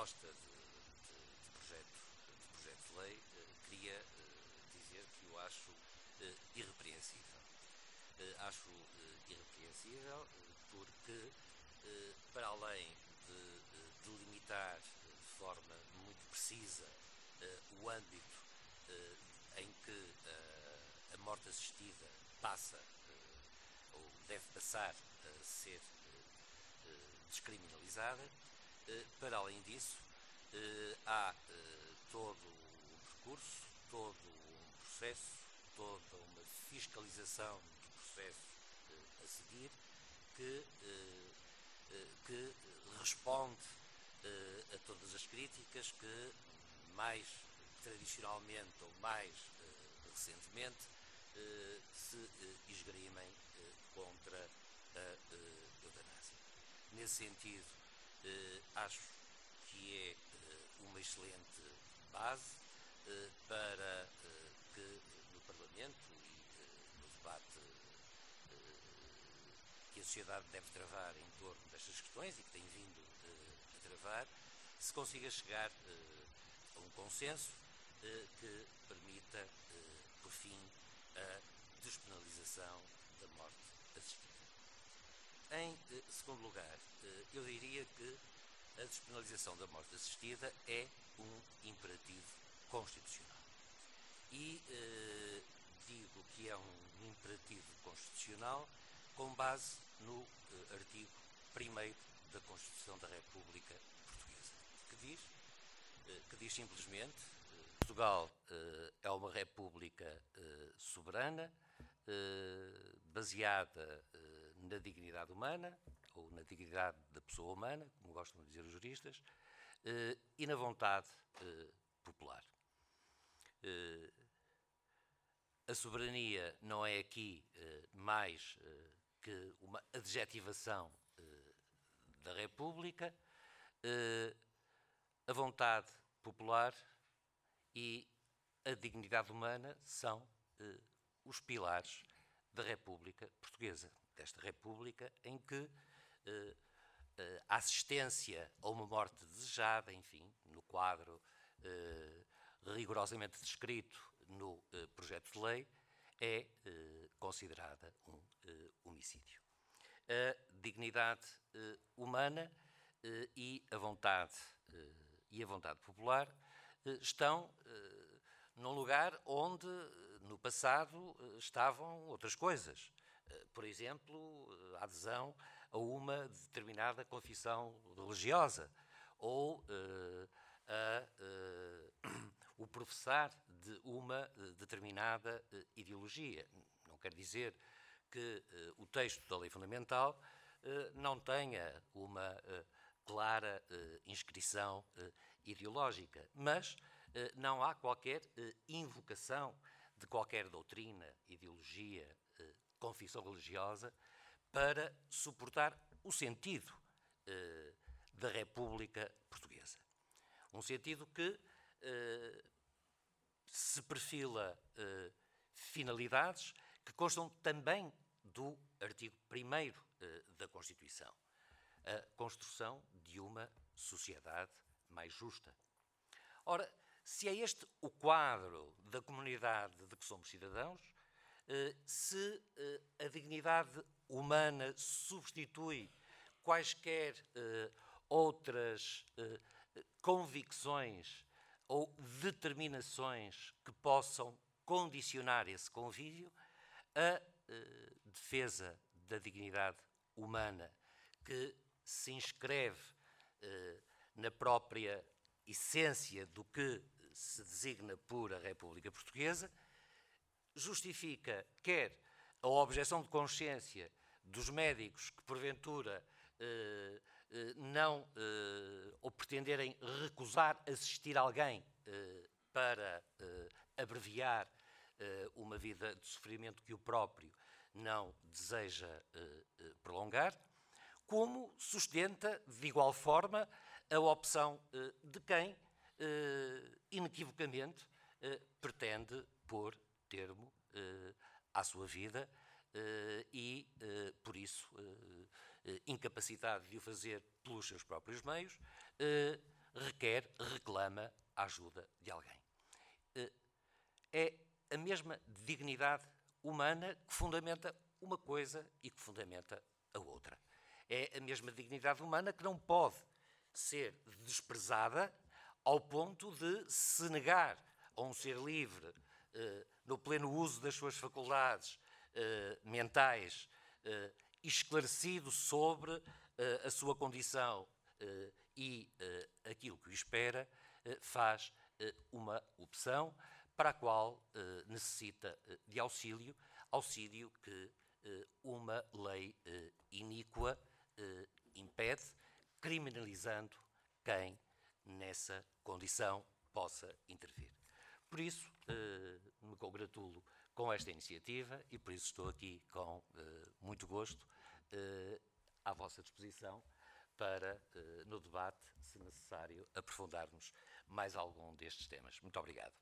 proposta de, de, de, projeto, de projeto de lei, queria dizer que eu acho irrepreensível. Acho irrepreensível porque, para além de delimitar de forma muito precisa o âmbito em que a morte assistida passa ou deve passar a ser descriminalizada. Para além disso, há todo um percurso, todo um processo, toda uma fiscalização do processo a seguir que, que responde a todas as críticas que mais tradicionalmente ou mais recentemente se esgrimem contra a eutanásia. Nesse sentido, acho que é uma excelente base para que no Parlamento e no debate que a sociedade deve travar em torno destas questões e que tem vindo a travar, se consiga chegar a um consenso que permita, por fim, a despenalização da morte assistida. Em segundo lugar, eu a despenalização da morte assistida é um imperativo constitucional. E eh, digo que é um imperativo constitucional com base no eh, artigo 1 da Constituição da República Portuguesa, que diz, eh, que diz simplesmente Portugal eh, é uma república eh, soberana, eh, baseada na dignidade humana, ou na dignidade da pessoa humana, como gostam de dizer os juristas, e na vontade popular. A soberania não é aqui mais que uma adjetivação da República. A vontade popular e a dignidade humana são eh, os pilares da República Portuguesa, desta República em que eh, eh, a assistência a uma morte desejada, enfim, no quadro eh, rigorosamente descrito no eh, projeto de lei, é eh, considerada um homicídio. A dignidade humana e a vontade e a vontade popular eh, estão eh, num lugar onde no passado eh, estavam outras coisas. Por exemplo, a adesão a uma determinada confissão religiosa ou a, o professar de uma determinada ideologia. Não quer dizer que o texto da lei fundamental não tenha uma clara uh, inscrição uh, ideológica, mas uh, não há qualquer invocação de qualquer doutrina, ideologia, confissão religiosa para suportar o sentido da República Portuguesa. Um sentido que se perfila finalidades que constam também do artigo 1 da Constituição a construção de uma sociedade mais justa. Ora, se é este o quadro da comunidade de que somos cidadãos, eh, se eh, a dignidade humana substitui quaisquer eh, outras convicções ou determinações que possam condicionar esse convívio, a defesa da dignidade humana que se inscreve eh, na própria essência do que se designa por a República Portuguesa, justifica quer a objeção de consciência dos médicos que, porventura, eh, eh, não eh, ou pretenderem recusar assistir alguém eh, para eh, abreviar uma vida de sofrimento que o próprio não deseja prolongar, como sustenta, de igual forma, a opção eh, de quem, eh, inequivocamente, eh, pretende pôr termo à sua vida e, por isso, incapacitado de o fazer pelos seus próprios meios, requer, reclama a ajuda de alguém. Eh, é a mesma dignidade humana que fundamenta uma coisa e que fundamenta a outra. É a mesma dignidade humana que não pode ser desprezada ao ponto de se negar a um ser livre, eh, no pleno uso das suas faculdades eh, mentais, eh, esclarecido sobre a sua condição e aquilo que o espera, faz uma opção para a qual necessita de auxílio, auxílio que uma lei iníqua impede, criminalizando quem nessa condição possa intervir. Por isso, eh, me congratulo com esta iniciativa e por isso estou aqui com eh, muito gosto eh, à vossa disposição para, no debate, se necessário, aprofundarmos mais algum destes temas. Muito obrigado.